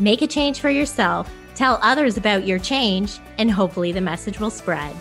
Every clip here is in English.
make a change for yourself, tell others about your change, and hopefully the message will spread.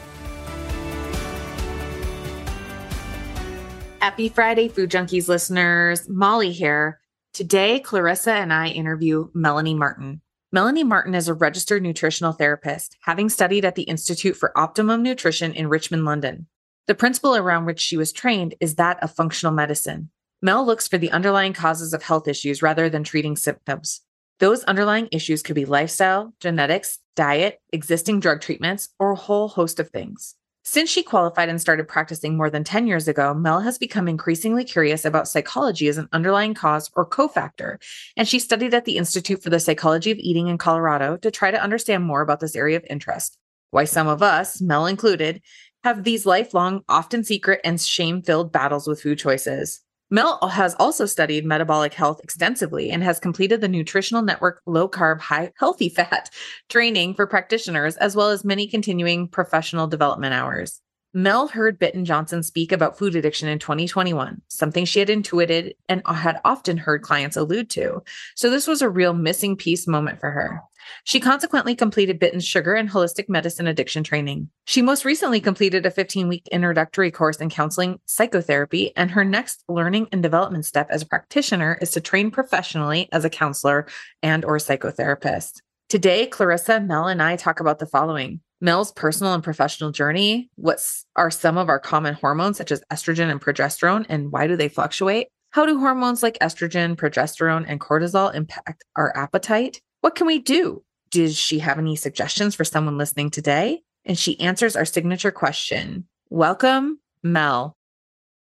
Happy Friday, Food Junkies listeners. Molly here. Today, Clarissa and I interview Melanie Martin. Melanie Martin is a registered nutritional therapist, having studied at the Institute for Optimum Nutrition in Richmond, London. The principle around which she was trained is that of functional medicine. Mel looks for the underlying causes of health issues rather than treating symptoms. Those underlying issues could be lifestyle, genetics, diet, existing drug treatments, or a whole host of things. Since she qualified and started practicing more than 10 years ago, Mel has become increasingly curious about psychology as an underlying cause or cofactor, and she studied at the Institute for the Psychology of Eating in Colorado to try to understand more about this area of interest. Why some of us, Mel included, have these lifelong, often secret, and shame filled battles with food choices. Mel has also studied metabolic health extensively and has completed the Nutritional Network Low Carb, High Healthy Fat training for practitioners, as well as many continuing professional development hours. Mel heard Bitten Jonsson speak about food addiction in 2021, something she had intuited and had often heard clients allude to. So this was a real missing piece moment for her. She consequently completed Bitten's sugar and holistic medicine addiction training. She most recently completed a 15 week introductory course in counseling psychotherapy, and her next learning and development step as a practitioner is to train professionally as a counselor and or psychotherapist. Today, Clarissa, Mel, and I talk about the following. Mel's personal and professional journey. What are some of our common hormones, such as estrogen and progesterone, and why do they fluctuate? How do hormones like estrogen, progesterone, and cortisol impact our appetite? What can we do? Does she have any suggestions for someone listening today? And she answers our signature question. Welcome, Mel.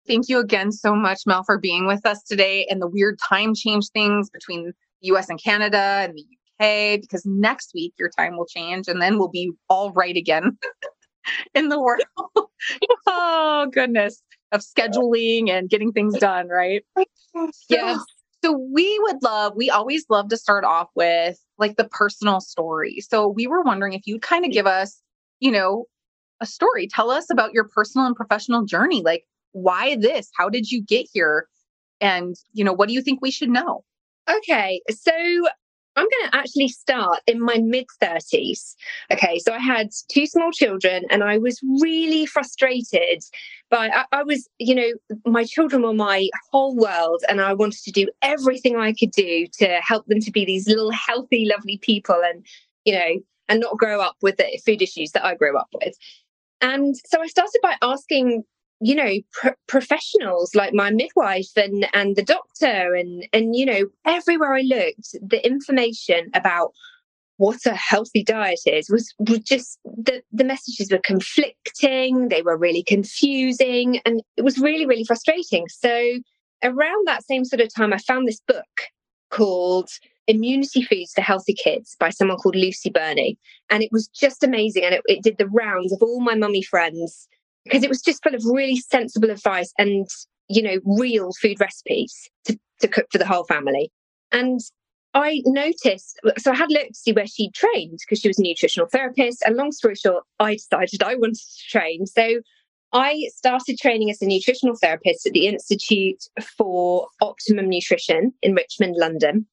Thank you again so much, Mel, for being with us today and the weird time change things between the US and Canada and the UK, because next week your time will change and then we'll be all right again in the world. oh, goodness, of scheduling and getting things done, right? Yes. So we would love, we always love to start off with like the personal story. So we were wondering if you'd kind of give us, you know, a story. Tell us about your personal and professional journey. Like, why this? How did you get here? And, you know, what do you think we should know? Okay. So I'm going to actually start in my mid 30s. Okay, so I had two small children and I was really frustrated by, I, I, was, you know, my children were my whole world and I wanted to do everything I could do to help them to be these little healthy, lovely people and, you know, and not grow up with the food issues that I grew up with. And so I started by asking you know pr- professionals like my midwife and and the doctor and and you know everywhere i looked the information about what a healthy diet is was, was just the, the messages were conflicting they were really confusing and it was really really frustrating. So around that same sort of time i found this book called immunity foods for healthy kids by someone called lucy burney and it was just amazing and it, it did the rounds of all my mummy friends because it was just full of really sensible advice and you know real food recipes to, to cook for the whole family and I noticed, so I had looked to see where she trained because she was a nutritional therapist. And long story short, I decided I wanted to train. So I started training as a nutritional therapist at the Institute for Optimum Nutrition in Richmond, London.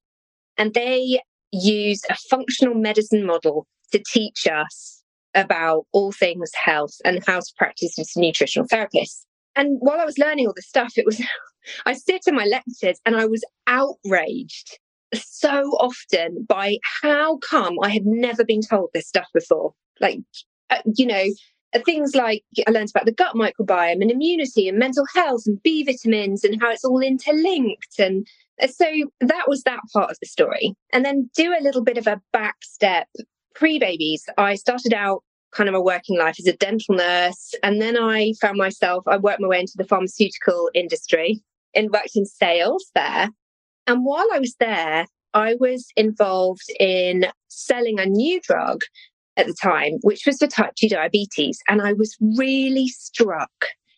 And they use a functional medicine model to teach us about all things health and how to practice as a nutritional therapist. And while I was learning all this stuff, it was, I sit in my lectures and I was outraged so often by how come I had never been told this stuff before. Like, uh, you know, uh, things like I learned about the gut microbiome and immunity and mental health and B vitamins and how it's all interlinked. And uh, so that was that part of the story. And then do a little bit of a back step pre babies, I started out kind of a working life as a dental nurse. And then I found myself, I worked my way into the pharmaceutical industry and worked in sales there. And while I was there, I was involved in selling a new drug at the time, which was for type 2 diabetes. And I was really struck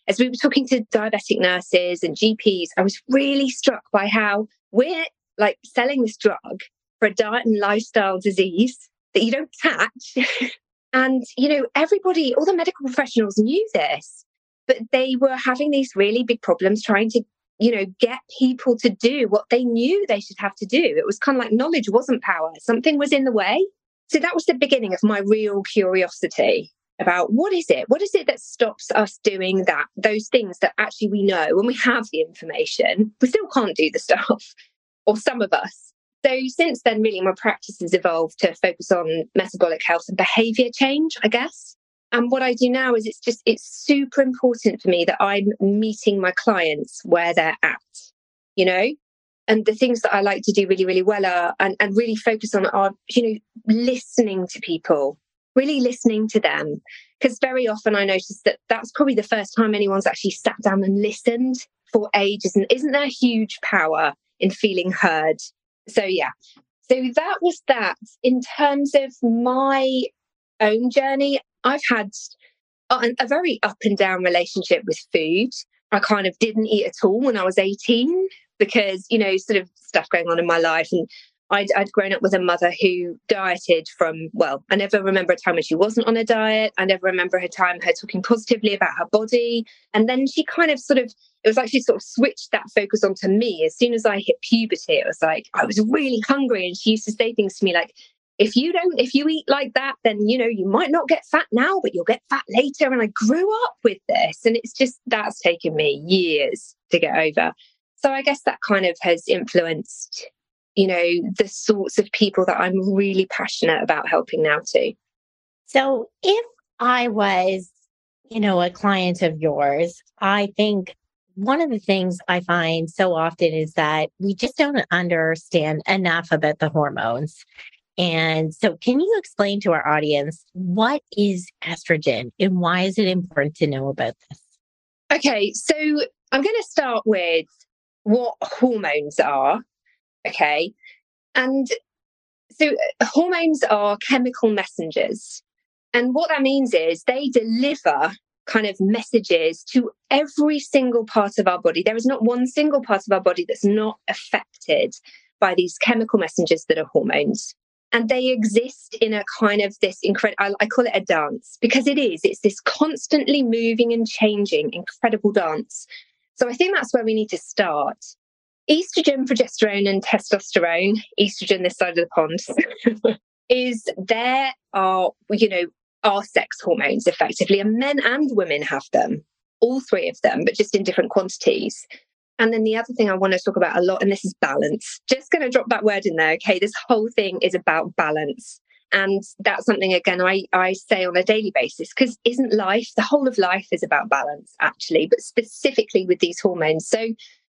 as we were talking to diabetic nurses and GPs, I was really struck by how we're like selling this drug for a diet and lifestyle disease that you don't catch. and, you know, everybody, all the medical professionals knew this, but they were having these really big problems trying to, you know, get people to do what they knew they should have to do. It was kind of like knowledge wasn't power, something was in the way. So that was the beginning of my real curiosity about what is it? What is it that stops us doing that? Those things that actually we know when we have the information, we still can't do the stuff, or some of us. So since then, really, my practice has evolved to focus on metabolic health and behavior change, I guess. And what I do now is it's just, it's super important for me that I'm meeting my clients where they're at, you know? And the things that I like to do really, really well are, and, and really focus on are, you know, listening to people, really listening to them. Because very often I notice that that's probably the first time anyone's actually sat down and listened for ages. And isn't there huge power in feeling heard? So, yeah. So that was that. In terms of my own journey, I've had a very up and down relationship with food. I kind of didn't eat at all when I was 18 because, you know, sort of stuff going on in my life. And I'd, I'd grown up with a mother who dieted from, well, I never remember a time when she wasn't on a diet. I never remember a time her talking positively about her body. And then she kind of sort of, it was like she sort of switched that focus onto me. As soon as I hit puberty, it was like, I was really hungry. And she used to say things to me like, if you don't, if you eat like that, then, you know, you might not get fat now, but you'll get fat later. And I grew up with this. And it's just, that's taken me years to get over. So I guess that kind of has influenced you know, the sorts of people that I'm really passionate about helping now too. So if I was, you know, a client of yours, I think one of the things I find so often is that we just don't understand enough about the hormones. And so, can you explain to our audience what is estrogen and why is it important to know about this? Okay, so I'm going to start with what hormones are Okay. And so uh, hormones are chemical messengers. And what that means is they deliver kind of messages to every single part of our body. There is not one single part of our body that's not affected by these chemical messengers that are hormones. And they exist in a kind of this incredible, I, I call it a dance because it is, it's this constantly moving and changing, incredible dance. So I think that's where we need to start estrogen, progesterone, and testosterone, estrogen this side of the pond, is there are, you know, are sex hormones effectively, and men and women have them, all three of them, but just in different quantities. And then the other thing I want to talk about a lot, and this is balance. Just going to drop that word in there. Okay. This whole thing is about balance. And that's something, again, I, I say on a daily basis because isn't life, the whole of life is about balance, actually, but specifically with these hormones. So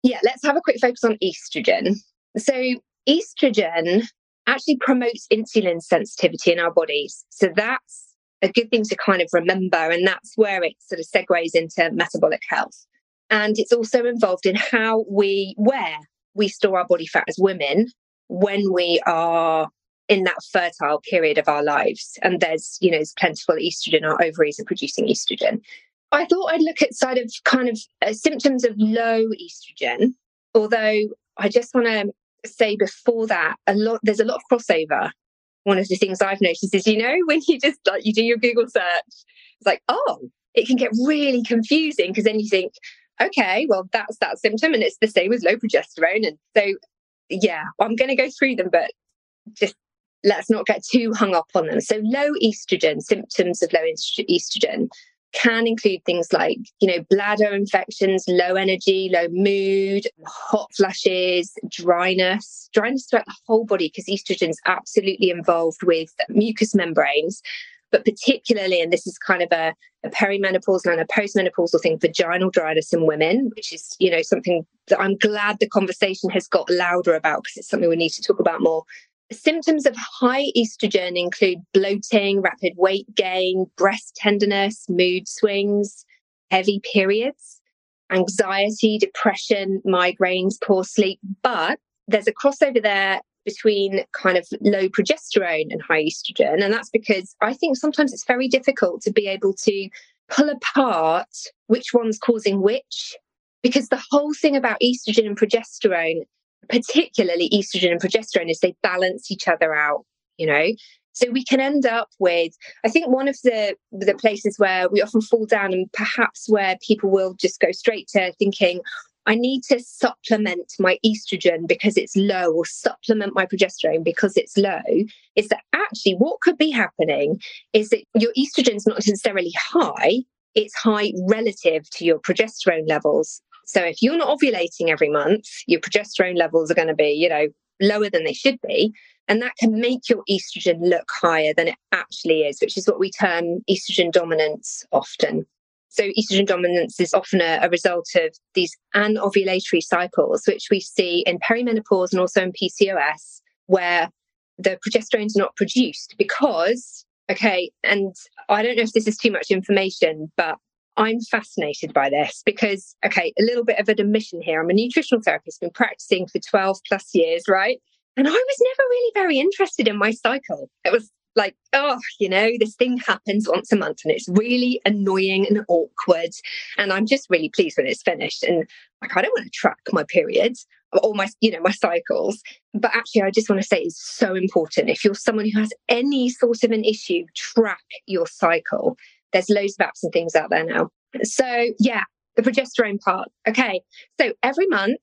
yeah, let's have a quick focus on estrogen. So, estrogen actually promotes insulin sensitivity in our bodies. So, that's a good thing to kind of remember. And that's where it sort of segues into metabolic health. And it's also involved in how we, where we store our body fat as women when we are in that fertile period of our lives. And there's, you know, there's plentiful estrogen, our ovaries are producing estrogen. I thought I'd look at side of kind of uh, symptoms of low estrogen, although I just want to say before that, a lot there's a lot of crossover. One of the things I've noticed is, you know, when you just like you do your Google search, it's like, oh, it can get really confusing because then you think, okay, well, that's that symptom, and it's the same as low progesterone. And so, yeah, I'm going to go through them, but just let's not get too hung up on them. So, low estrogen, symptoms of low estrogen can include things like, you know, bladder infections, low energy, low mood, hot flushes, dryness, dryness throughout the whole body, because estrogen is absolutely involved with mucous membranes. But particularly, and this is kind of a, a perimenopausal and a postmenopausal thing, vaginal dryness in women, which is, you know, something that I'm glad the conversation has got louder about because it's something we need to talk about more. Symptoms of high estrogen include bloating, rapid weight gain, breast tenderness, mood swings, heavy periods, anxiety, depression, migraines, poor sleep. But there's a crossover there between kind of low progesterone and high estrogen. And that's because I think sometimes it's very difficult to be able to pull apart which one's causing which. Because the whole thing about estrogen and progesterone, particularly estrogen and progesterone, is they balance each other out, you know? So we can end up with, I think one of the the places where we often fall down and perhaps where people will just go straight to thinking, I need to supplement my estrogen because it's low or supplement my progesterone because it's low is that actually what could be happening is that your estrogen is not necessarily high, it's high relative to your progesterone levels. So if you're not ovulating every month, your progesterone levels are going to be, you know, lower than they should be. And that can make your estrogen look higher than it actually is, which is what we term estrogen dominance often. So, estrogen dominance is often a, a result of these anovulatory cycles, which we see in perimenopause and also in PCOS, where the progesterone is not produced because, okay, and I don't know if this is too much information, but I'm fascinated by this because, okay, a little bit of an admission here. I'm a nutritional therapist, been practicing for 12 plus years, right? And I was never really very interested in my cycle. It was like, oh, you know, this thing happens once a month and it's really annoying and awkward. And I'm just really pleased when it's finished. And like, I don't want to track my periods or my, you know, my cycles. But actually, I just want to say it's so important. If you're someone who has any sort of an issue, track your cycle. There's loads of apps and things out there now. So, yeah, the progesterone part. Okay. So every month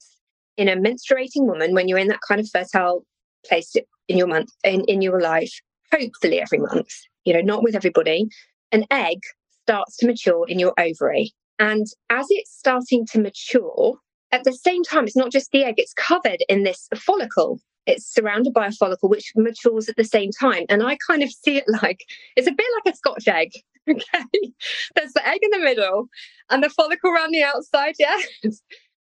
in a menstruating woman, when you're in that kind of fertile place in your month, in, in your life, hopefully every month, you know, not with everybody, an egg starts to mature in your ovary. And as it's starting to mature, at the same time, it's not just the egg, it's covered in this follicle. It's surrounded by a follicle which matures at the same time. And I kind of see it like it's a bit like a scotch egg. Okay. There's the egg in the middle and the follicle around the outside. Yes.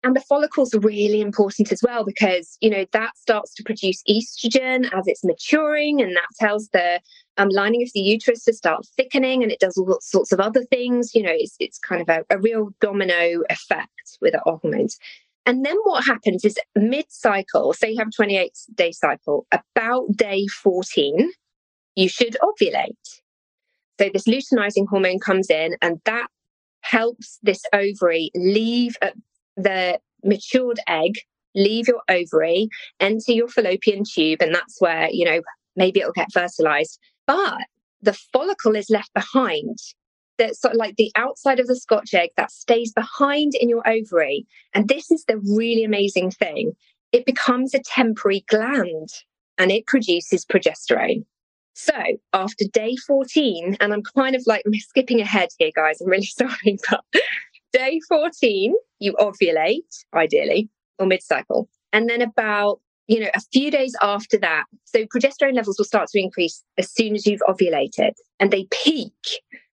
And the follicles are really important as well because, you know, that starts to produce estrogen as it's maturing and that tells the um, lining of the uterus to start thickening and it does all sorts of other things. You know, it's, it's kind of a, a real domino effect with the hormones. And then what happens is mid cycle, say you have a 28 day cycle, about day 14, you should ovulate. So this luteinizing hormone comes in and that helps this ovary leave uh, the matured egg leave your ovary, enter your fallopian tube, and that's where, you know, maybe it'll get fertilized. But the follicle is left behind. That's sort of like the outside of the scotch egg that stays behind in your ovary. And this is the really amazing thing. It becomes a temporary gland and it produces progesterone. So after day 14, and I'm kind of like skipping ahead here, guys, I'm really sorry, but day 14, you ovulate, ideally, or mid cycle. And then about you know, a few days after that, so progesterone levels will start to increase as soon as you've ovulated, and they peak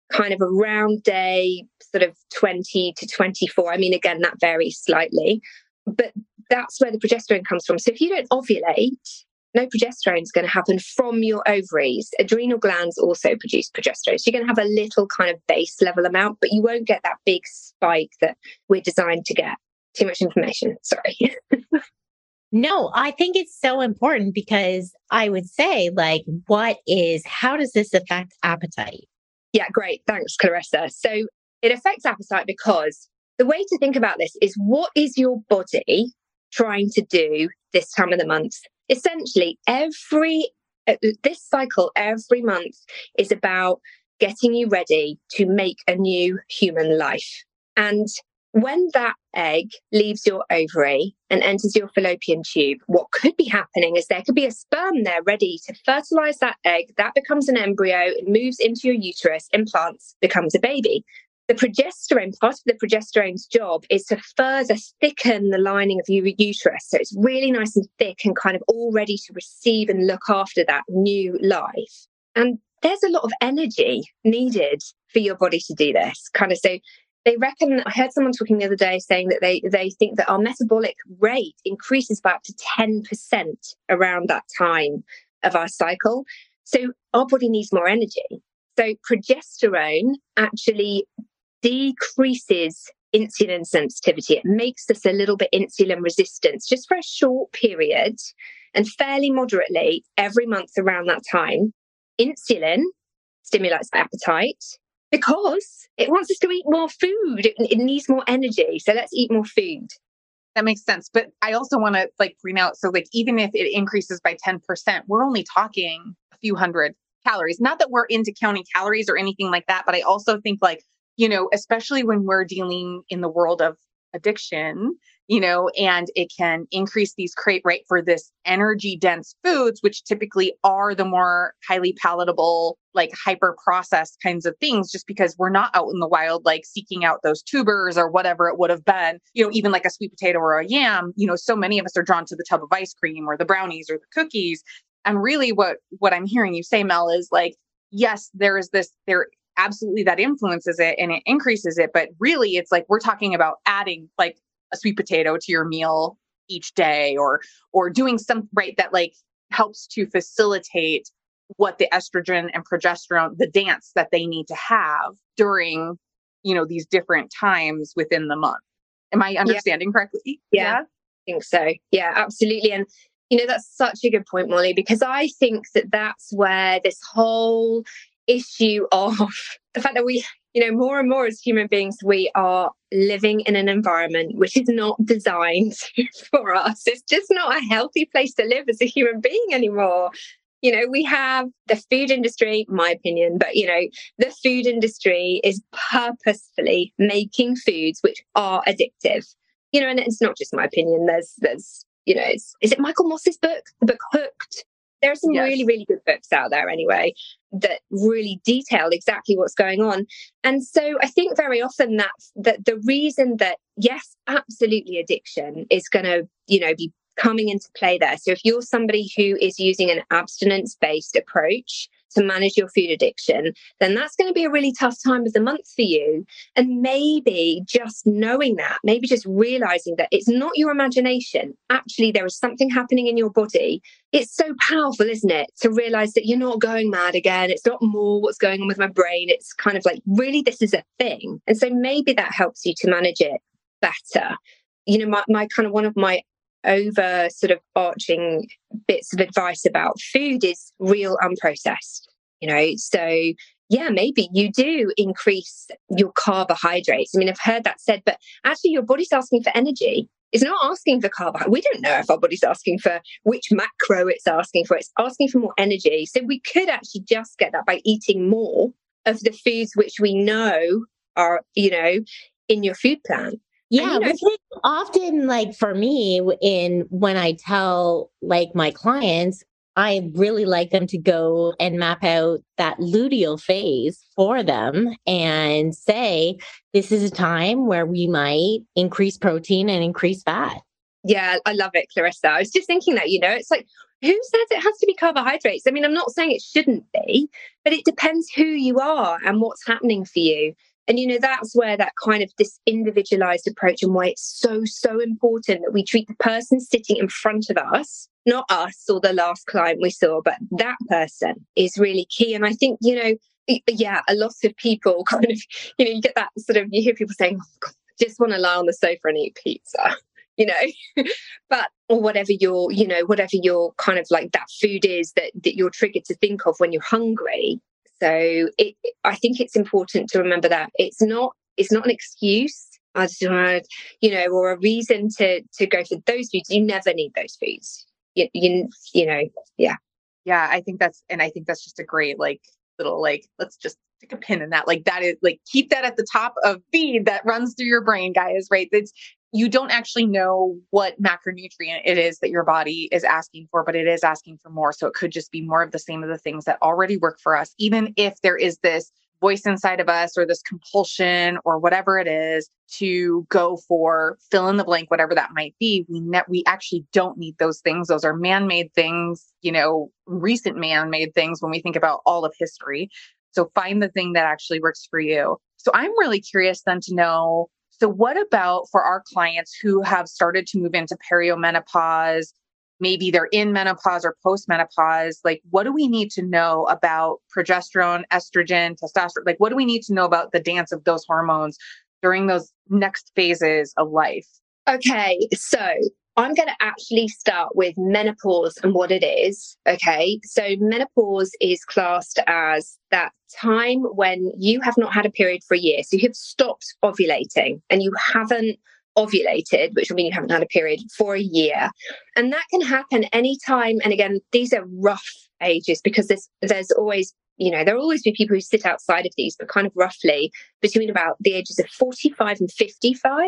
kind of around day sort of 20 to 24. I mean, again, that varies slightly, but that's where the progesterone comes from. So if you don't ovulate, no progesterone is going to happen from your ovaries. Adrenal glands also produce progesterone. So you're going to have a little kind of base level amount, but you won't get that big spike that we're designed to get. Too much information. Sorry. no, I think it's so important because I would say, like, what is, how does this affect appetite? Yeah, great. Thanks, Clarissa. So it affects appetite because the way to think about this is what is your body trying to do this time of the month essentially every uh, this cycle every month is about getting you ready to make a new human life. And when that egg leaves your ovary and enters your fallopian tube, what could be happening is there could be a sperm there ready to fertilize that egg. That becomes an embryo, it moves into your uterus, implants, becomes a baby the progesterone, part of the progesterone's job is to further thicken the lining of your uterus. So it's really nice and thick and kind of all ready to receive and look after that new life. And there's a lot of energy needed for your body to do this. Kind of so they reckon I heard someone talking the other day saying that they they think that our metabolic rate increases by up to 10% around that time of our cycle. So our body needs more energy. So progesterone actually decreases insulin sensitivity. It makes us a little bit insulin resistant just for a short period. and fairly moderately every month around that time. Insulin stimulates appetite because it wants us to eat more food. It, it needs more energy. So let's eat more food. That makes sense. But I also want to like bring out so like even if it increases by 10%, we're only talking a few hundred calories. Not that we're into counting calories or anything like that, but I also think like, you know, especially when we're dealing in the world of addiction, you know, and it can increase these crate right for this energy dense foods, which typically are the more highly palatable, like hyper processed kinds of things, just because we're not out in the wild, like seeking out those tubers or whatever it would have been, you know, even like a sweet potato or a yam, you know, so many of us are drawn to the tub of ice cream or the brownies or the cookies. And really what, what I'm hearing you say, Mel, is like, yes, there is this, there absolutely that influences it and it increases it. But really it's like, we're talking about adding like a sweet potato to your meal each day or or doing some right that like helps to facilitate what the estrogen and progesterone the dance that they need to have during you know these different times within the month am i understanding yeah. correctly yeah, yeah i think so yeah absolutely and you know that's such a good point molly because i think that that's where this whole issue of the fact that we you know, more and more as human beings, we are living in an environment which is not designed for us. It's just not a healthy place to live as a human being anymore. You know, we have the food industry, my opinion, but you know, the food industry is purposefully making foods which are addictive. You know, and it's not just my opinion. There's, there's, you know, is it Michael Moss's book, the book Hooked? There are some yes. really, really good books out there anyway that really detail exactly what's going on. And so I think very often that that the reason that yes, absolutely addiction is going to, you know, be coming into play there. So if you're somebody who is using an abstinence based approach, to manage your food addiction, then that's going to be a really tough time of the month for you. And maybe just knowing that, maybe just realizing that it's not your imagination. Actually, there is something happening in your body. It's so powerful, isn't it? To realize that you're not going mad again. It's not more what's going on with my brain. It's kind of like, really, this is a thing. And so maybe that helps you to manage it better. You know, my, my kind of one of my over sort of arching bits of advice about food is real unprocessed you know so yeah maybe you do increase your carbohydrates i mean i've heard that said but actually your body's asking for energy it's not asking for carbohydrates. We don't know if our body's asking for which macro it's asking for. It's asking for more energy. So we could actually just get that by eating more of the foods which we know are, you know, in your food plan. Yeah, but often like for me in when I tell like my clients, I really like them to go and map out that luteal phase for them and say, this is a time where we might increase protein and increase fat. Yeah, I love it, Clarissa. I was just thinking that, you know, it's like, who says it has to be carbohydrates? I mean, I'm not saying it shouldn't be, but it depends who you are and what's happening for you. And, you know, that's where that kind of this individualized approach and why it's so, so important that we treat the person sitting in front of us, not us or the last client we saw, but that person is really key. And I think, you know, yeah, a lot of people kind of, you know, you get that sort of, you hear people saying, oh, God, just want to lie on the sofa and eat pizza you know but or whatever your you know whatever your kind of like that food is that that you're triggered to think of when you're hungry so it, I think it's important to remember that it's not it's not an excuse as you know, or a reason to to go for those foods. You never need those foods. You, you you know, yeah, yeah. I think that's and I think that's just a great like little like let's just stick a pin in that. Like that is like keep that at the top of feed that runs through your brain, guys. Right? It's you don't actually know what macronutrient it is that your body is asking for, but it is asking for more. So it could just be more of the same of the things that already work for us, even if there is this voice inside of us or this compulsion or whatever it is to go for fill in the blank whatever that might be. We ne- we actually don't need those things. Those are man-made things you know recent man-made things when we think about all of history. So find the thing that actually works for you. So i'm really curious then to know so, what about for our clients who have started to move into perimenopause? Maybe they're in menopause or postmenopause. Like, what do we need to know about progesterone, estrogen, testosterone? Like, what do we need to know about the dance of those hormones during those next phases of life? Okay, so I'm going to actually start with menopause and what it is. Okay. So, menopause is classed as that time when you have not had a period for a year. So, you have stopped ovulating and you haven't ovulated, which will mean you haven't had a period for a year. And that can happen anytime. And again, these are rough ages because there's, there's always you know, there will always be people who sit outside of these, but kind of roughly between about the ages of 45 and 55,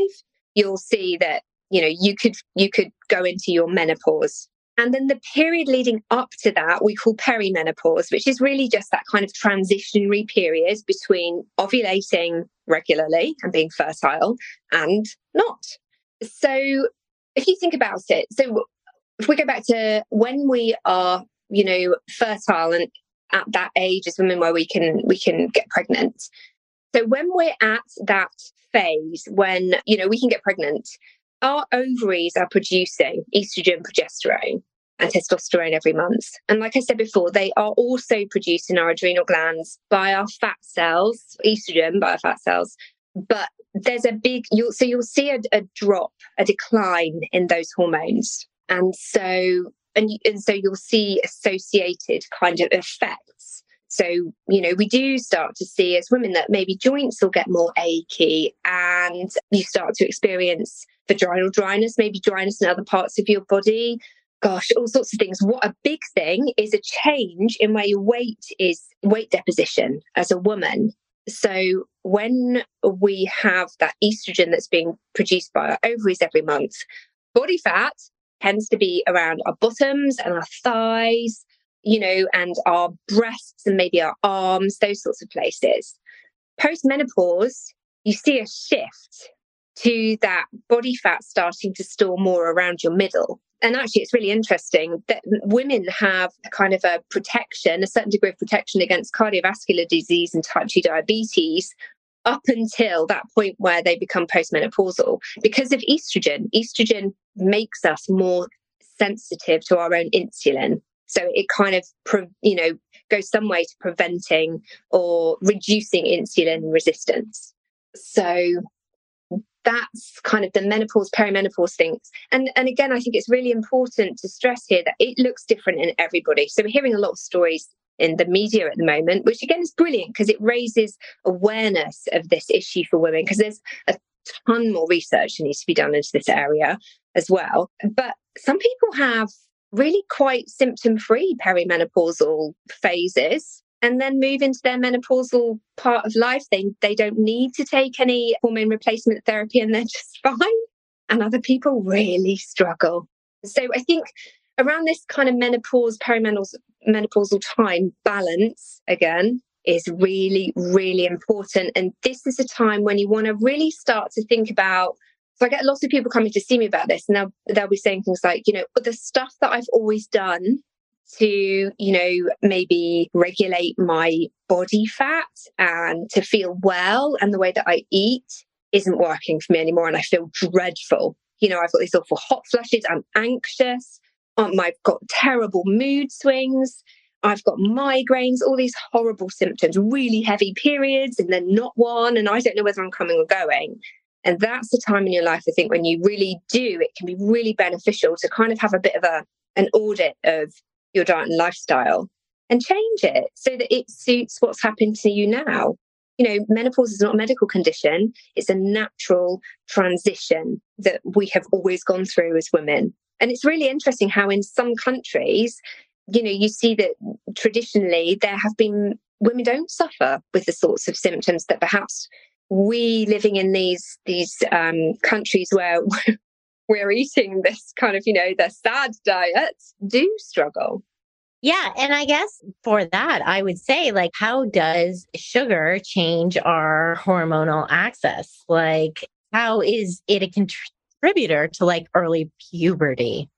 you'll see that you know you could you could go into your menopause. And then the period leading up to that we call perimenopause which is really just that kind of transitionary period between ovulating regularly and being fertile and not. So if you think about it so if we go back to when we are you know fertile and at that age as women where we can we can get pregnant. So when we're at that phase when you know we can get pregnant our ovaries are producing estrogen, progesterone, and testosterone every month. And like I said before, they are also produced in our adrenal glands by our fat cells, estrogen by our fat cells. But there's a big, you'll, so you'll see a, a drop, a decline in those hormones. And so, and, and so you'll see associated kind of effects. So, you know, we do start to see as women that maybe joints will get more achy and you start to experience vaginal dryness, maybe dryness in other parts of your body. Gosh, all sorts of things. What a big thing is a change in where your weight is weight deposition as a woman. So when we have that estrogen that's being produced by our ovaries every month, body fat tends to be around our bottoms and our thighs, you know, and our breasts and maybe our arms, those sorts of places. Post menopause, you see a shift to that body fat starting to store more around your middle. And actually, it's really interesting that women have a kind of a protection, a certain degree of protection against cardiovascular disease and type 2 diabetes up until that point where they become postmenopausal because of estrogen. Estrogen makes us more sensitive to our own insulin. So it kind of, you know, goes some way to preventing or reducing insulin resistance. So that's kind of the menopause perimenopause things. And and again i think it's really important to stress here that it looks different in everybody. So we're hearing a lot of stories in the media at the moment which again is brilliant because it raises awareness of this issue for women because there's a ton more research that needs to be done into this area as well. But some people have really quite symptom free perimenopausal phases and then move into their menopausal part of life. They they don't need to take any hormone replacement therapy and they're just fine. And other people really struggle. So I think around this kind of menopause, perimenopausal menopausal time balance again is really, really important. And this is a time when you want to really start to think about. So I get lots of people coming to see me about this, and they'll, they'll be saying things like, you know, the stuff that I've always done to, you know, maybe regulate my body fat and to feel well. And the way that I eat isn't working for me anymore. And I feel dreadful. You know, I've got these awful hot flushes. I'm anxious. Um, I've got terrible mood swings. I've got migraines, all these horrible symptoms, really heavy periods, and then not one. And I don't know whether I'm coming or going. And that's the time in your life, I think, when you really do, it can be really beneficial to kind of have a bit of a an audit of your diet and lifestyle and change it so that it suits what's happened to you now. You know, menopause is not a medical condition, it's a natural transition that we have always gone through as women. And it's really interesting how, in some countries, you know, you see that traditionally there have been women don't suffer with the sorts of symptoms that perhaps we living in these these um, countries where we're eating this kind of, you know, the sad diet do struggle. Yeah. And I guess for that, I would say, like, how does sugar change our hormonal axis? Like, how is it a contributor to like early puberty?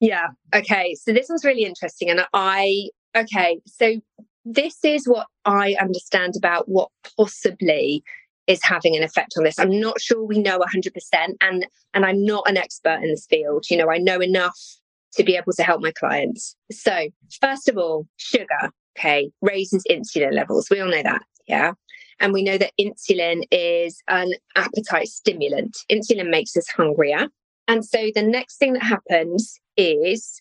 Yeah. Okay. So this was really interesting. And I, okay. So this is what I understand about what possibly is having an effect on this. I'm not sure we know 100% and and I'm not an expert in this field. You know, I know enough to be able to help my clients. So, first of all, sugar, okay, raises insulin levels. We all know that, yeah? And we know that insulin is an appetite stimulant. Insulin makes us hungrier. And so the next thing that happens is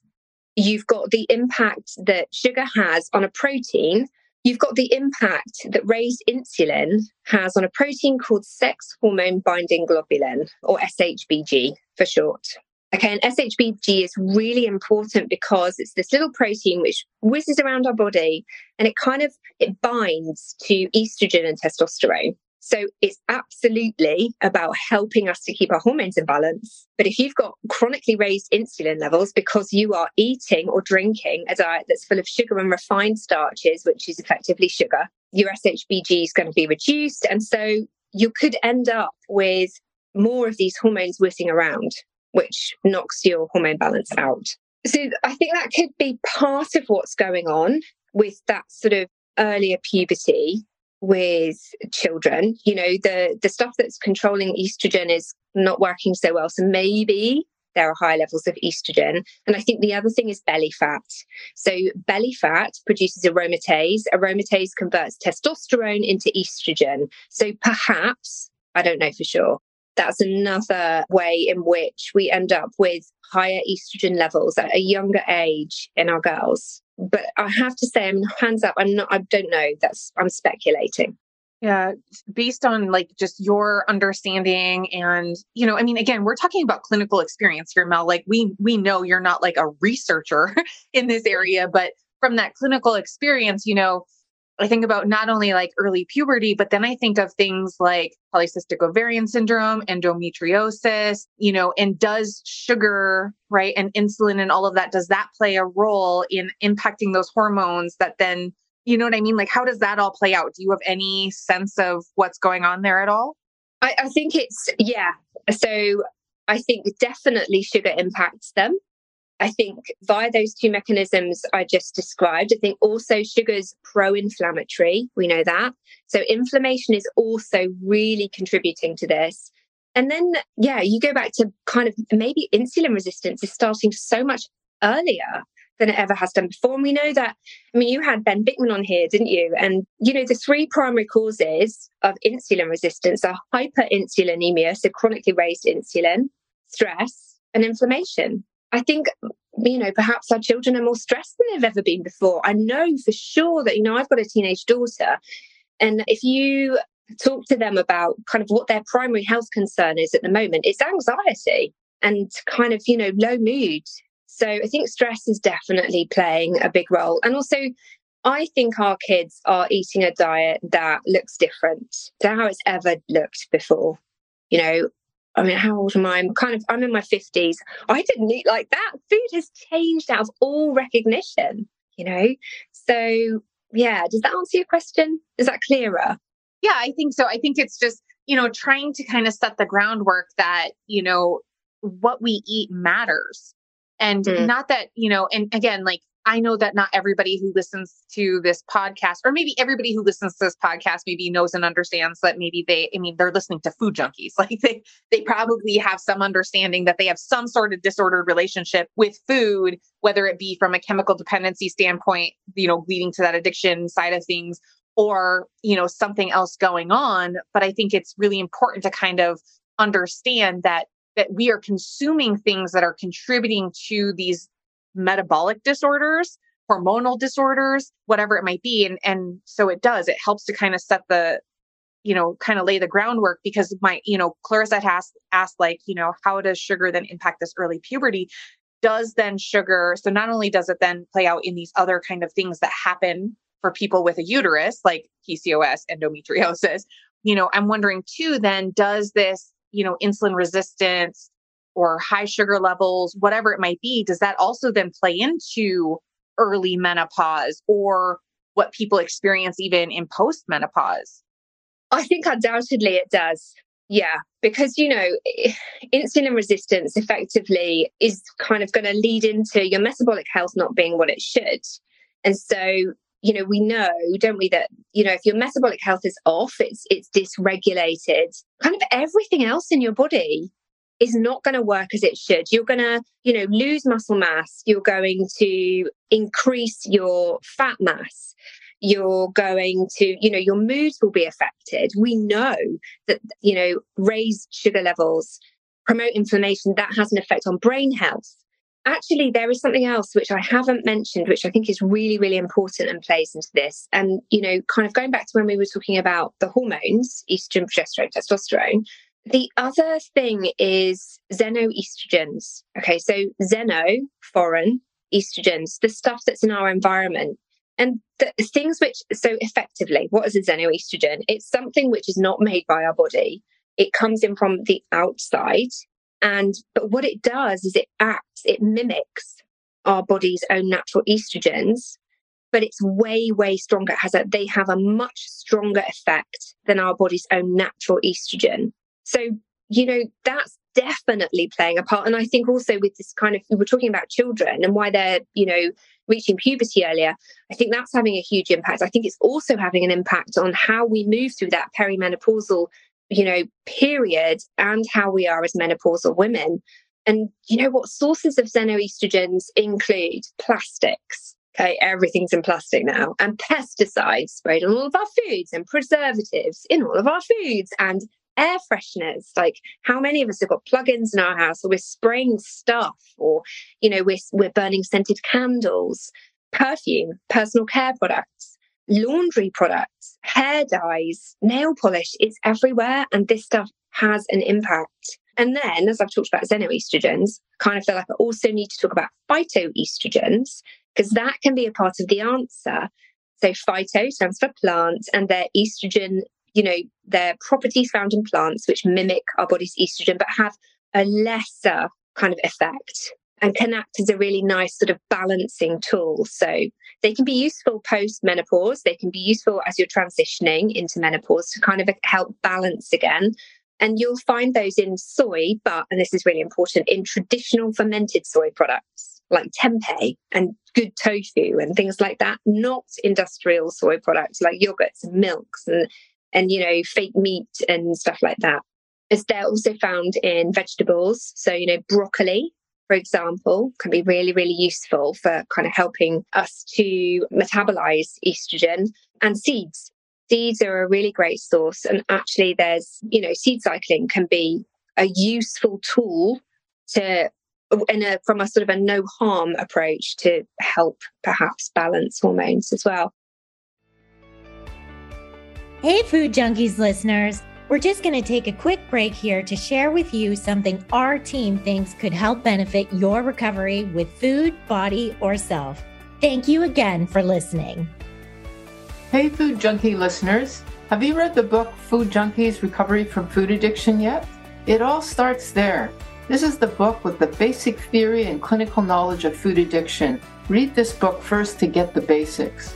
you've got the impact that sugar has on a protein. You've got the impact that raised insulin has on a protein called sex hormone binding globulin, or SHBG for short. Okay, and SHBG is really important because it's this little protein which whizzes around our body and it kind of it binds to estrogen and testosterone. So it's absolutely about helping us to keep our hormones in balance. But if you've got chronically raised insulin levels because you are eating or drinking a diet that's full of sugar and refined starches, which is effectively sugar, your SHBG is going to be reduced. And so you could end up with more of these hormones whizzing around, which knocks your hormone balance out. So I think that could be part of what's going on with that sort of earlier puberty with children. You know the the stuff that's controlling estrogen is not working so well. So maybe there are high levels of estrogen. And i think the other thing is belly fat. So belly fat produces aromatase. Aromatase converts testosterone into estrogen. So perhaps i don't know for sure that's another way in which we end up with higher estrogen levels at a younger age in our girls but I have to say, I mean, hands up, I'm not, I don't know. That's, I'm speculating. Yeah, based on like just your understanding and you know, I mean again, we're talking about clinical experience here Mel. Like we we know you're not like a researcher in this area, but from that clinical experience, you know, I think about not only like early puberty, but then I think of things like polycystic ovarian syndrome, endometriosis, you know, and does sugar, right, and insulin and all of that, does that play a role in impacting those hormones that then, you know what I mean? Like, how does that all play out? Do you have any sense of what's going on there at all? I, I think it's, yeah. So I think definitely sugar impacts them. I think via those two mechanisms I just described, I think also sugar's pro inflammatory. We know that. So inflammation is also really contributing to this. And then, yeah, you go back to kind of maybe insulin resistance is starting so much earlier than it ever has done before. And we know that, I mean, you had Ben Bikman on here, didn't you? And, you know, the three primary causes of insulin resistance are hyperinsulinemia, so chronically raised insulin, stress, and inflammation. I think, you know, perhaps our children are more stressed than they've ever been before. I know for sure that, you know, I've got a teenage daughter. And if you talk to them about kind of what their primary health concern is at the moment, it's anxiety and kind of, you know, low mood. So I think stress is definitely playing a big role. And also, I think our kids are eating a diet that looks different to how it's ever looked before. You know, I mean, how old am I? I'm kind of, I'm in my 50s. I didn't eat like that. Food has changed out of all recognition, you know? So, yeah, does that answer your question? Is that clearer? Yeah, I think so. I think it's just, you know, trying to kind of set the groundwork that, you know, what we eat matters. And mm. not that, you know, and again, like I know that not everybody who listens to this podcast, or maybe everybody who listens to this podcast, maybe knows and understands that maybe they, I mean, they're listening to food junkies. Like they, they probably have some understanding that they have some sort of disordered relationship with food, whether it be from a chemical dependency standpoint, you know, leading to that addiction side of things, or, you know, something else going on. But I think it's really important to kind of understand that that we are consuming things that are contributing to these metabolic disorders, hormonal disorders, whatever it might be. And, and so it does, it helps to kind of set the, you know, kind of lay the groundwork because my, you know, Clarissa asked, asked like, you know, how does sugar then impact this early puberty? Does then sugar, so not only does it then play out in these other kind of things that happen for people with a uterus, like PCOS, endometriosis, you know, I'm wondering too, then does this, you know, insulin resistance, or high sugar levels, whatever it might be, does that also then play into early menopause or what people experience even in postmenopause? I think undoubtedly it does. Yeah, because you know, insulin resistance effectively is kind of going to lead into your metabolic health not being what it should. And so, you know, we know, don't we, that you know, if your metabolic health is off, it's it's dysregulated, kind of everything else in your body is not going to work as it should. You're going to, you know, lose muscle mass. You're going to increase your fat mass. You're going to, you know, your moods will be affected. We know that, you know, raised sugar levels promote inflammation, that has an effect on brain health. Actually, there is something else which I haven't mentioned, which I think is really, really important and plays into this. And, you know, kind of going back to when we were talking about the hormones, estrogen, progesterone, testosterone, the other thing is xenoestrogens. Okay, so xeno, foreign, estrogens, the stuff that's in our environment. And the things which, so effectively, what is a xenoestrogen? It's something which is not made by our body. It comes in from the outside. And, but what it does is it acts, it mimics our body's own natural estrogens, but it's way, way stronger. It has a, they have a much stronger effect than our body's own natural estrogen. So, you know, that's definitely playing a part. And I think also with this kind of, we were talking about children and why they're, you know, reaching puberty earlier, I think that's having a huge impact. I think it's also having an impact on how we move through that perimenopausal, you know, period and how we are as menopausal women. And you know what sources of xenoestrogens include plastics. Okay, everything's in plastic now, and pesticides sprayed on all of our foods, and preservatives in all of our foods, and air fresheners. Like, how many of us have got plugins in our house, or we're spraying stuff, or you know, we're we're burning scented candles, perfume, personal care products, laundry products, hair dyes, nail polish. It's everywhere, and this stuff has an impact. And then, as I've talked about xenoestrogens, kind of feel like I also need to talk about phytoestrogens because that can be a part of the answer. So phyto stands for plant, and their estrogen you know, they're properties found in plants which mimic our body's estrogen, but have a lesser kind of effect and can act as a really nice sort of balancing tool. So they can be useful post menopause. They can be useful as you're transitioning into menopause to kind of help balance again. And you'll find those in soy, but, and this is really important, in traditional fermented soy products like tempeh and good tofu and things like that, not industrial soy products like yogurts and milks and and, you know, fake meat and stuff like that. They're also found in vegetables. So, you know, broccoli, for example, can be really, really useful for kind of helping us to metabolize estrogen and seeds. Seeds are a really great source. And actually, there's, you know, seed cycling can be a useful tool to in a, from a sort of a no harm approach to help perhaps balance hormones as well. Hey, Food Junkies listeners. We're just going to take a quick break here to share with you something our team thinks could help benefit your recovery with food, body, or self. Thank you again for listening. Hey, Food Junkie listeners. Have you read the book Food Junkies Recovery from Food Addiction yet? It all starts there. This is the book with the basic theory and clinical knowledge of food addiction. Read this book first to get the basics.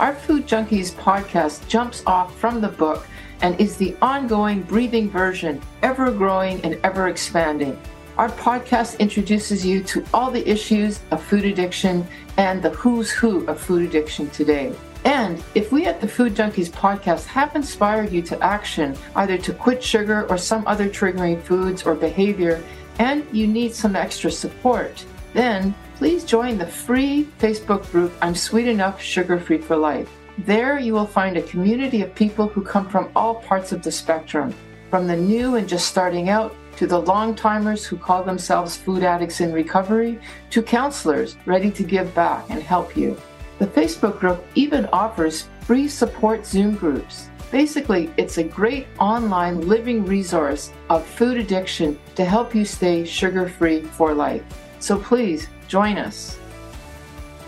Our Food Junkies podcast jumps off from the book and is the ongoing breathing version, ever growing and ever expanding. Our podcast introduces you to all the issues of food addiction and the who's who of food addiction today. And if we at the Food Junkies podcast have inspired you to action, either to quit sugar or some other triggering foods or behavior, and you need some extra support, then please join the free Facebook group I'm Sweet Enough Sugar Free for Life. There you will find a community of people who come from all parts of the spectrum, from the new and just starting out to the long timers who call themselves food addicts in recovery to counselors ready to give back and help you. The Facebook group even offers free support Zoom groups. Basically, it's a great online living resource of food addiction to help you stay sugar free for life. So please Join us.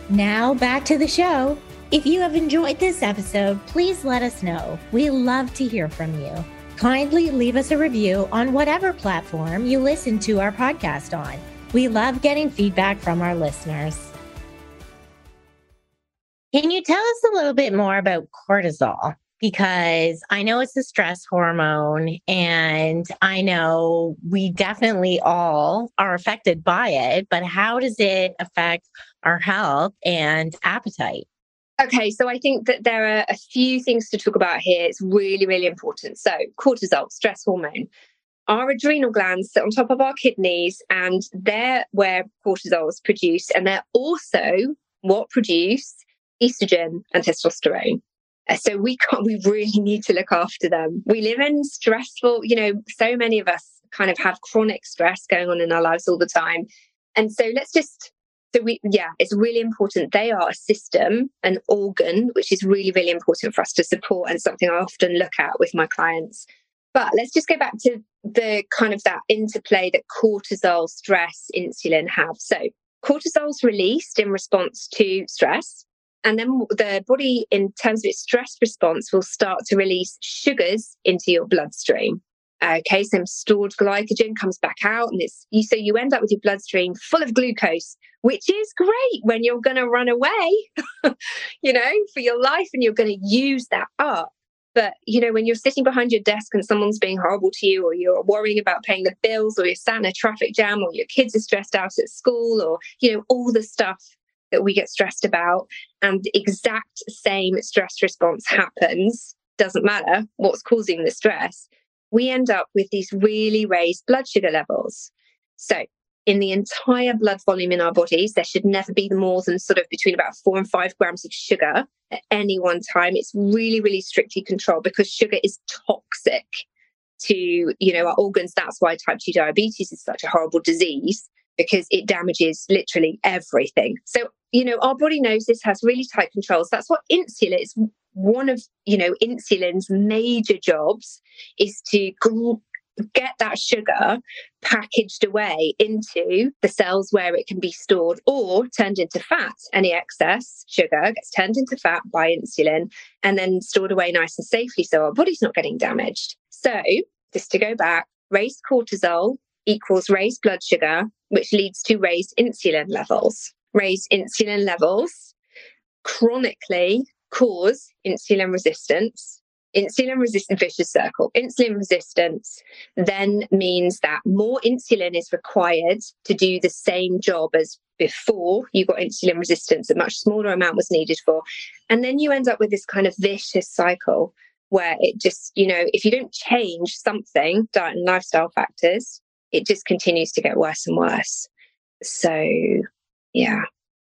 Now back to the show. If you have enjoyed this episode, please let us know. We love to hear from you. Kindly leave us a review on whatever platform you listen to our podcast on. We love getting feedback from our listeners. Can you tell us a little bit more about cortisol? Because I know it's a stress hormone and I know we definitely all are affected by it, but how does it affect our health and appetite? Okay, so I think that there are a few things to talk about here. It's really, really important. So, cortisol, stress hormone. Our adrenal glands sit on top of our kidneys, and they're where cortisol is produced. And they're also what produce estrogen and testosterone. So we can't, we really need to look after them. We live in stressful, you know, so many of us kind of have chronic stress going on in our lives all the time. And so let's just so we yeah, it's really important. They are a system, an organ, which is really, really important for us to support and something I often look at with my clients. But let's just go back to the kind of that interplay that cortisol, stress, insulin have. So cortisol's released in response to stress. And then the body, in terms of its stress response, will start to release sugars into your bloodstream. Okay, some stored glycogen comes back out, and it's you. So you end up with your bloodstream full of glucose, which is great when you're going to run away, you know, for your life, and you're going to use that up. But you know, when you're sitting behind your desk and someone's being horrible to you, or you're worrying about paying the bills, or you're sat in a traffic jam, or your kids are stressed out at school, or you know, all the stuff that we get stressed about, and the exact same stress response happens. Doesn't matter what's causing the stress we end up with these really raised blood sugar levels. So, in the entire blood volume in our bodies, there should never be more than sort of between about four and five grams of sugar at any one time. It's really, really strictly controlled because sugar is toxic to you know our organs. That's why type 2 diabetes is such a horrible disease because it damages literally everything. So, you know, our body knows this has really tight controls. That's what insulin is one of you know insulin's major jobs is to get that sugar packaged away into the cells where it can be stored or turned into fat. Any excess sugar gets turned into fat by insulin and then stored away nice and safely so our body's not getting damaged. So, just to go back, raised cortisol equals raised blood sugar, which leads to raised insulin levels. Raised insulin levels chronically cause insulin resistance. Insulin resistant vicious circle. Insulin resistance then means that more insulin is required to do the same job as before you got insulin resistance. A much smaller amount was needed for. And then you end up with this kind of vicious cycle where it just, you know, if you don't change something, diet and lifestyle factors, it just continues to get worse and worse. So, yeah.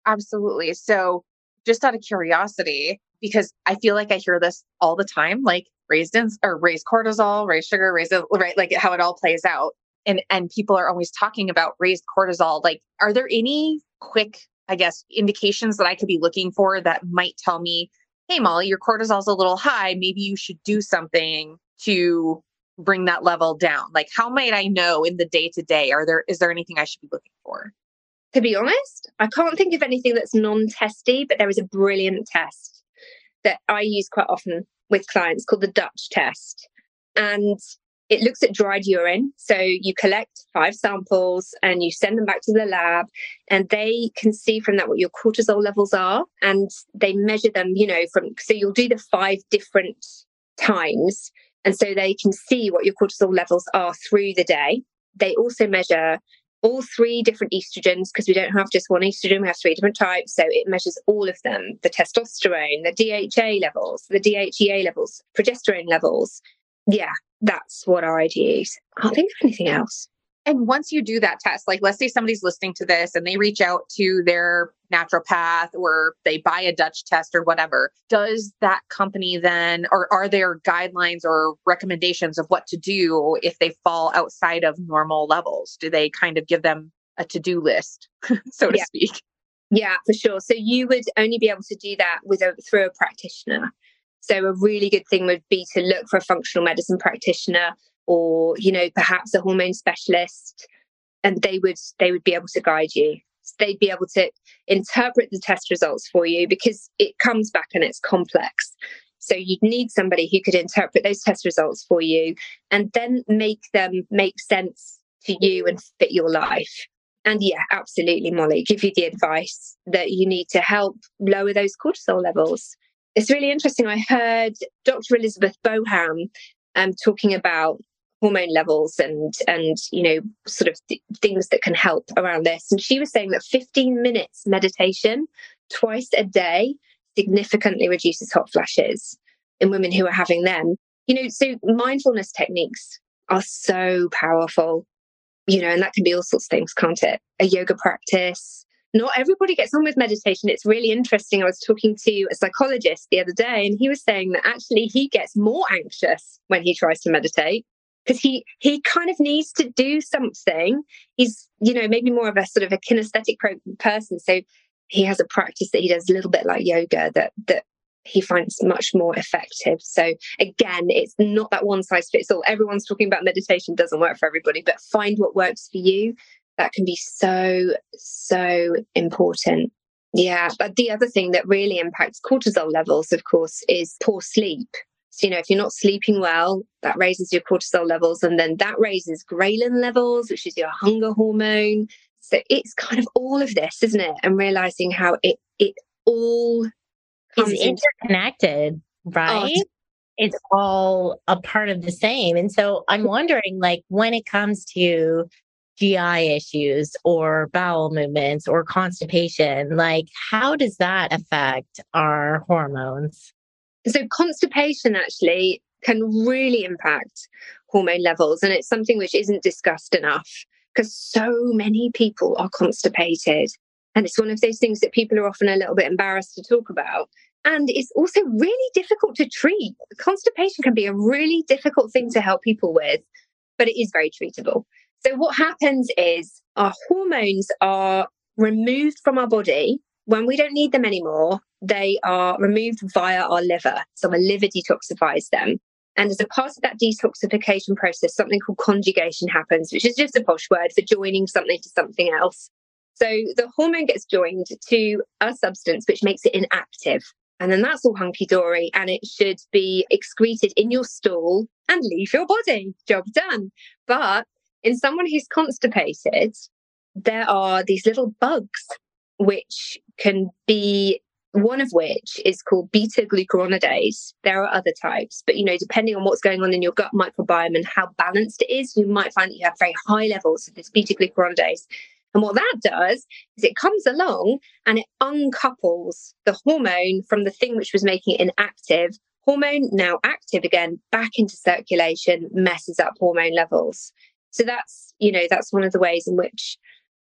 Absolutely. So, just out of curiosity, because I feel like I hear this all the time, like raised in or raised cortisol, raised sugar, raised right, like how it all plays out. And and people are always talking about raised cortisol. Like, are there any quick, I guess, indications that I could be looking for that might tell me, hey Molly, your cortisol's a little high. Maybe you should do something to bring that level down. Like, how might I know in the day to day? Are there is there anything I should be looking for? To be honest, I can't think of anything that's non-testy, but there is a brilliant test that I use quite often with clients called the Dutch test. And it looks at dried urine. So you collect five samples and you send them back to the lab, and they can see from that what your cortisol levels are. And they measure them, you know, from so you'll do the five different times. And so they can see what your cortisol levels are through the day. They also measure all three different estrogens because we don't have just one estrogen, we have three different types. So it measures all of them the testosterone, the DHA levels, the DHEA levels, progesterone levels. Yeah, that's what I'd use. I can't think of anything else. And once you do that test, like let's say somebody's listening to this and they reach out to their naturopath or they buy a Dutch test or whatever, does that company then, or are there guidelines or recommendations of what to do if they fall outside of normal levels? Do they kind of give them a to do list, so to yeah. speak? Yeah, for sure. So you would only be able to do that with a through a practitioner. So a really good thing would be to look for a functional medicine practitioner or you know perhaps a hormone specialist and they would they would be able to guide you. They'd be able to interpret the test results for you because it comes back and it's complex. So you'd need somebody who could interpret those test results for you and then make them make sense to you and fit your life. And yeah absolutely molly give you the advice that you need to help lower those cortisol levels. It's really interesting. I heard dr elizabeth boham um, talking about hormone levels and and you know sort of th- things that can help around this and she was saying that 15 minutes meditation twice a day significantly reduces hot flashes in women who are having them you know so mindfulness techniques are so powerful you know and that can be all sorts of things can't it a yoga practice not everybody gets on with meditation. It's really interesting. I was talking to a psychologist the other day, and he was saying that actually he gets more anxious when he tries to meditate because he he kind of needs to do something. He's you know maybe more of a sort of a kinesthetic pro- person, so he has a practice that he does a little bit like yoga that that he finds much more effective. So again, it's not that one size fits all. Everyone's talking about meditation doesn't work for everybody, but find what works for you. That can be so so important. Yeah, but the other thing that really impacts cortisol levels, of course, is poor sleep. You know, if you're not sleeping well, that raises your cortisol levels, and then that raises ghrelin levels, which is your hunger hormone. So it's kind of all of this, isn't it? And realizing how it it all is interconnected, oh, right? Oh, it's all a part of the same. And so I'm wondering, like, when it comes to GI issues or bowel movements or constipation, like, how does that affect our hormones? So, constipation actually can really impact hormone levels. And it's something which isn't discussed enough because so many people are constipated. And it's one of those things that people are often a little bit embarrassed to talk about. And it's also really difficult to treat. Constipation can be a really difficult thing to help people with, but it is very treatable. So, what happens is our hormones are removed from our body when we don't need them anymore. They are removed via our liver. So, our liver detoxifies them. And as a part of that detoxification process, something called conjugation happens, which is just a posh word for joining something to something else. So the hormone gets joined to a substance which makes it inactive. And then that's all hunky dory and it should be excreted in your stool and leave your body. Job done. But in someone who's constipated, there are these little bugs which can be one of which is called beta glucuronidase. There are other types, but you know, depending on what's going on in your gut microbiome and how balanced it is, you might find that you have very high levels of this beta glucuronidase. And what that does is it comes along and it uncouples the hormone from the thing which was making it inactive. Hormone now active again, back into circulation, messes up hormone levels. So that's, you know, that's one of the ways in which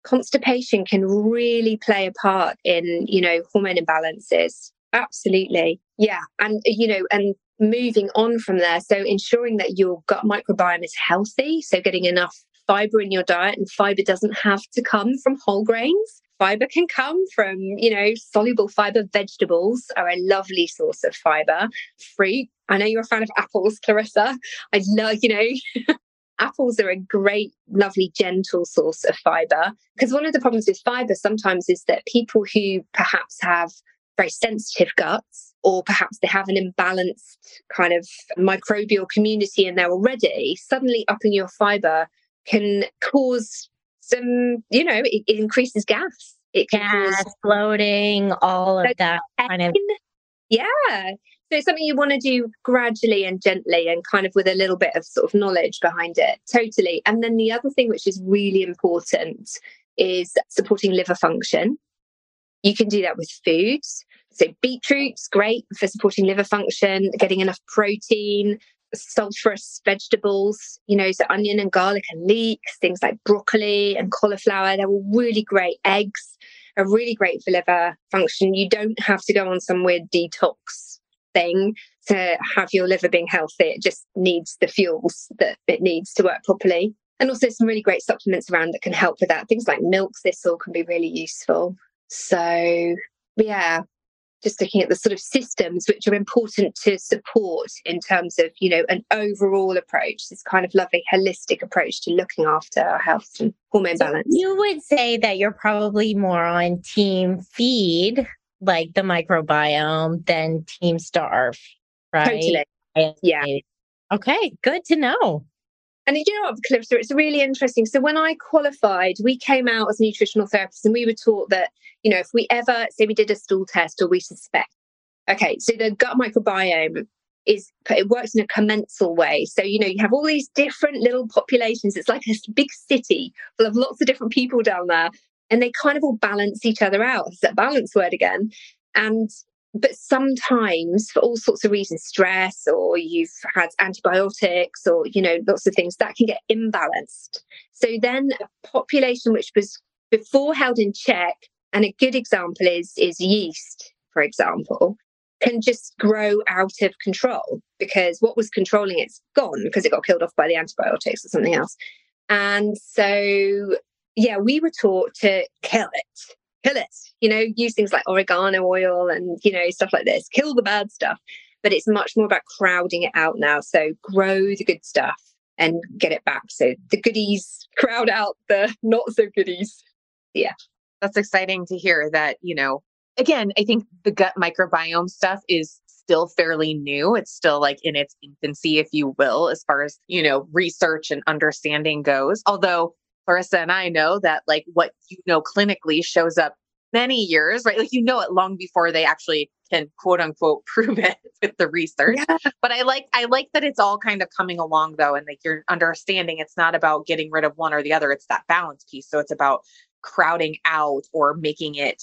constipation can really play a part in, you know, hormone imbalances. Absolutely. Yeah. And, you know, and moving on from there. So ensuring that your gut microbiome is healthy. So getting enough fiber in your diet and fiber doesn't have to come from whole grains. Fiber can come from, you know, soluble fiber. Vegetables are a lovely source of fiber. Fruit. I know you're a fan of apples, Clarissa. I love, you know, apples are a great, lovely, gentle source of fiber. Because one of the problems with fiber sometimes is that people who perhaps have very sensitive guts, or perhaps they have an imbalanced kind of microbial community in there already, suddenly upping your fiber can cause some, you know, it, it increases gas. It can gas, cause bloating, all of that kind of. Yeah. So it's something you want to do gradually and gently and kind of with a little bit of sort of knowledge behind it. Totally. And then the other thing which is really important is supporting liver function. You can do that with foods. So beetroot's great for supporting liver function, getting enough protein, sulfurous vegetables, you know, so onion and garlic and leeks, things like broccoli and cauliflower, they're all really great. Eggs are really great for liver function. You don't have to go on some weird detox thing to have your liver being healthy. It just needs the fuels that it needs to work properly. And also some really great supplements around that can help with that. Things like milk thistle can be really useful. So yeah, just looking at the sort of systems which are important to support in terms of you know an overall approach this kind of lovely holistic approach to looking after our health and hormone so balance you would say that you're probably more on team feed like the microbiome than team starve oh, right totally yeah okay good to know and you know what, Clarissa, it's really interesting. So when I qualified, we came out as nutritional therapists and we were taught that, you know, if we ever say we did a stool test or we suspect, okay, so the gut microbiome is it works in a commensal way. So, you know, you have all these different little populations. It's like a big city full of lots of different people down there. And they kind of all balance each other out. It's that balance word again. And but sometimes for all sorts of reasons stress or you've had antibiotics or you know lots of things that can get imbalanced so then a population which was before held in check and a good example is is yeast for example can just grow out of control because what was controlling it's gone because it got killed off by the antibiotics or something else. And so, yeah, we were taught to kill it, kill it, you know, use things like oregano oil and, you know, stuff like this, kill the bad stuff. But it's much more about crowding it out now. So grow the good stuff and get it back. So the goodies crowd out the not so goodies. Yeah. That's exciting to hear that, you know, again, I think the gut microbiome stuff is still fairly new. It's still like in its infancy, if you will, as far as, you know, research and understanding goes. Although Clarissa and I know that like what you know clinically shows up many years, right? Like you know it long before they actually can quote unquote prove it with the research. Yeah. But I like I like that it's all kind of coming along though and like you're understanding it's not about getting rid of one or the other, it's that balance piece. So it's about crowding out or making it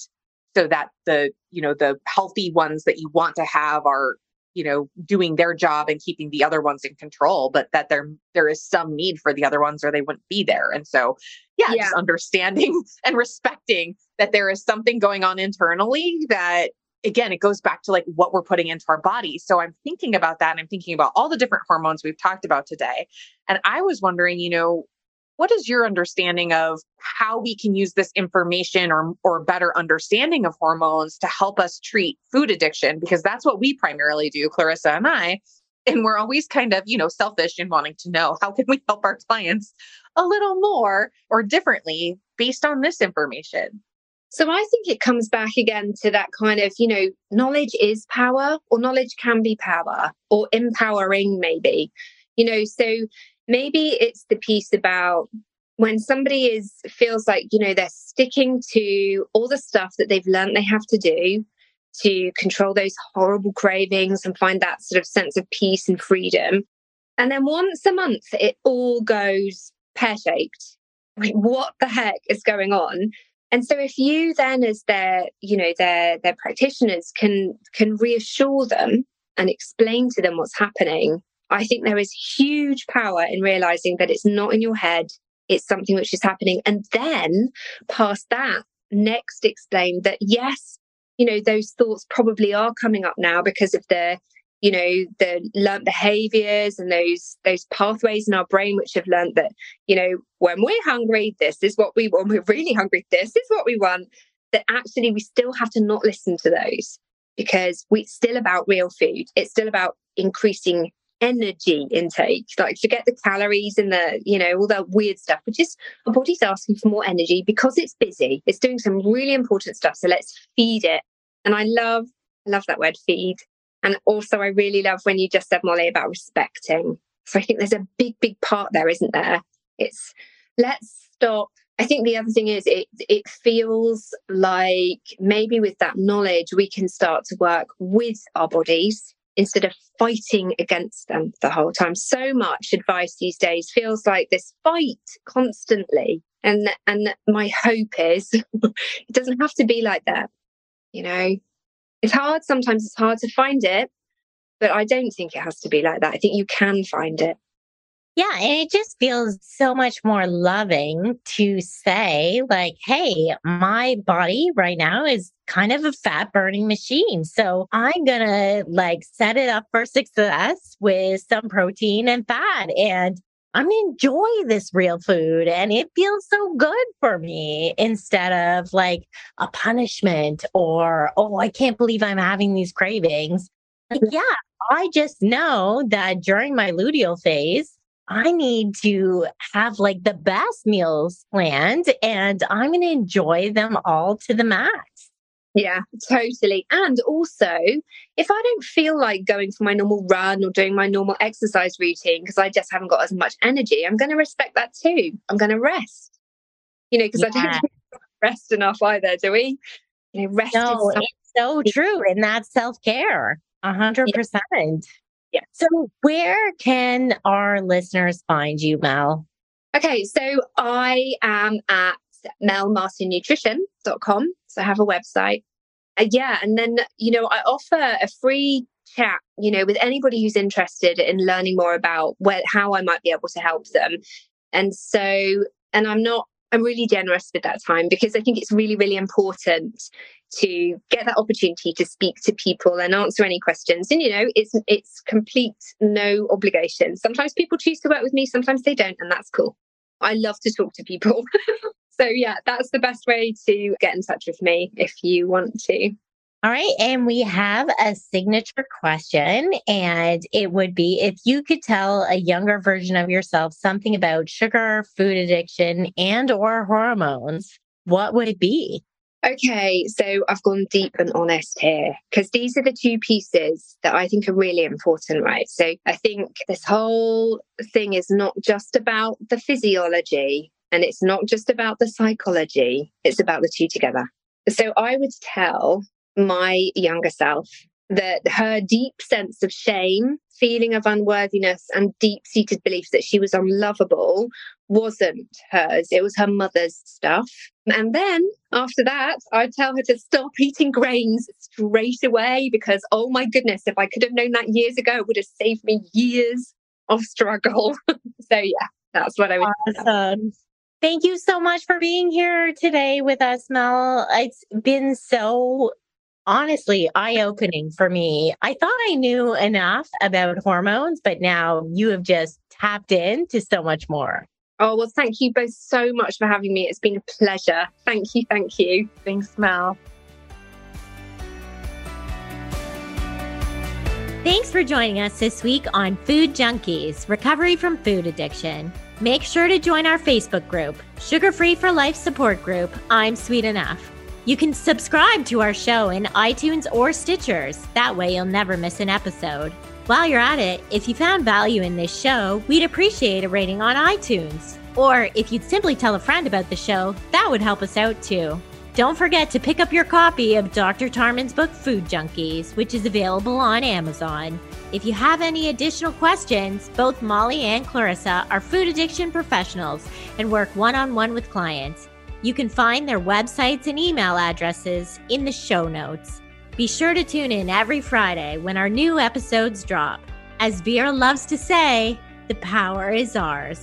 so that the you know the healthy ones that you want to have are you know doing their job and keeping the other ones in control but that there there is some need for the other ones or they wouldn't be there. And so yeah, yeah. just understanding and respecting that there is something going on internally that again it goes back to like what we're putting into our body. So i'm thinking about that and i'm thinking about all the different hormones we've talked about today. And i was wondering you know what is your understanding of how we can use this information or, or better understanding of hormones to help us treat food addiction? Because that's what we primarily do, Clarissa and I. And we're always kind of, you know, selfish in wanting to know how can we help our clients a little more or differently based on this information. So I think it comes back again to that kind of, you know, knowledge is power or knowledge can be power or empowering maybe. You know, so maybe it's the piece about when somebody is feels like you know they're sticking to all the stuff that they've learned they have to do to control those horrible cravings and find that sort of sense of peace and freedom. And then once a month it all goes pear-shaped. Like what the heck is going on? And so if you then as their you know their their practitioners can can reassure them and explain to them what's happening I think there is huge power in realizing that it's not in your head, it's something which is happening. And then past that, next explain that yes, you know, those thoughts probably are coming up now because of the you know the learned behaviors and those those pathways in our brain which have learned that you know when we're hungry this is what we want we're really hungry this is what we want that actually we still have to not listen to those because we, it's still about real food it's still about increasing energy intake. Like forget the calories and the, you know, all that weird stuff, but just our body's asking for more energy because it's busy. It's doing some really important stuff. So let's feed it. And I love, I love that word feed. And also I really love when you just said, Molly, about respecting. So I think there's a big, big part there, isn't there? It's let's stop I think the other thing is it it feels like maybe with that knowledge we can start to work with our bodies instead of fighting against them the whole time. So much advice these days feels like this fight constantly. And and my hope is it doesn't have to be like that. You know, it's hard. Sometimes it's hard to find it, but I don't think it has to be like that. I think you can find it. Yeah, and it just feels so much more loving to say, like, hey, my body right now is kind of a fat burning machine. So I'm going to like set it up for success with some protein and fat. And I'm to enjoy this real food and it feels so good for me instead of like a punishment or, oh, I can't believe I'm having these cravings. Like, yeah, I just know that during my luteal phase, I need to have like the best meals planned and I'm going to enjoy them all to the max. Yeah, totally. And also, if I don't feel like going for my normal run or doing my normal exercise routine because I just haven't got as much energy, I'm going to respect that too. I'm going to rest. You know, because yeah. I don't rest enough either, do we? You know, rest no, it's so true. And that's self care, a hundred percent. Yeah. So, where can our listeners find you, Mel? Okay, so I am at melmartinnutrition.com. So I have a website. Uh, yeah, and then, you know, I offer a free chat, you know, with anybody who's interested in learning more about where, how I might be able to help them. And so, and I'm not I'm really generous with that time because I think it's really, really important to get that opportunity to speak to people and answer any questions. And you know, it's it's complete no obligation. Sometimes people choose to work with me, sometimes they don't, and that's cool. I love to talk to people. so yeah, that's the best way to get in touch with me if you want to. All right. And we have a signature question, and it would be if you could tell a younger version of yourself something about sugar, food addiction, and or hormones, what would it be? Okay, so I've gone deep and honest here because these are the two pieces that I think are really important, right? So I think this whole thing is not just about the physiology and it's not just about the psychology, it's about the two together. So I would tell my younger self that her deep sense of shame, feeling of unworthiness, and deep seated belief that she was unlovable wasn't hers. It was her mother's stuff. And then after that, I'd tell her to stop eating grains straight away because, oh my goodness, if I could have known that years ago, it would have saved me years of struggle. so, yeah, that's what I would awesome. Thank you so much for being here today with us, Mel. It's been so honestly eye opening for me. I thought I knew enough about hormones, but now you have just tapped into so much more. Oh, well, thank you both so much for having me. It's been a pleasure. Thank you. Thank you. Thanks, Mel. Thanks for joining us this week on Food Junkies Recovery from Food Addiction. Make sure to join our Facebook group, Sugar Free for Life Support Group. I'm Sweet Enough. You can subscribe to our show in iTunes or Stitchers. That way, you'll never miss an episode. While you're at it, if you found value in this show, we'd appreciate a rating on iTunes. Or if you'd simply tell a friend about the show, that would help us out too. Don't forget to pick up your copy of Dr. Tarman's book, Food Junkies, which is available on Amazon. If you have any additional questions, both Molly and Clarissa are food addiction professionals and work one on one with clients. You can find their websites and email addresses in the show notes. Be sure to tune in every Friday when our new episodes drop. As Vera loves to say, the power is ours.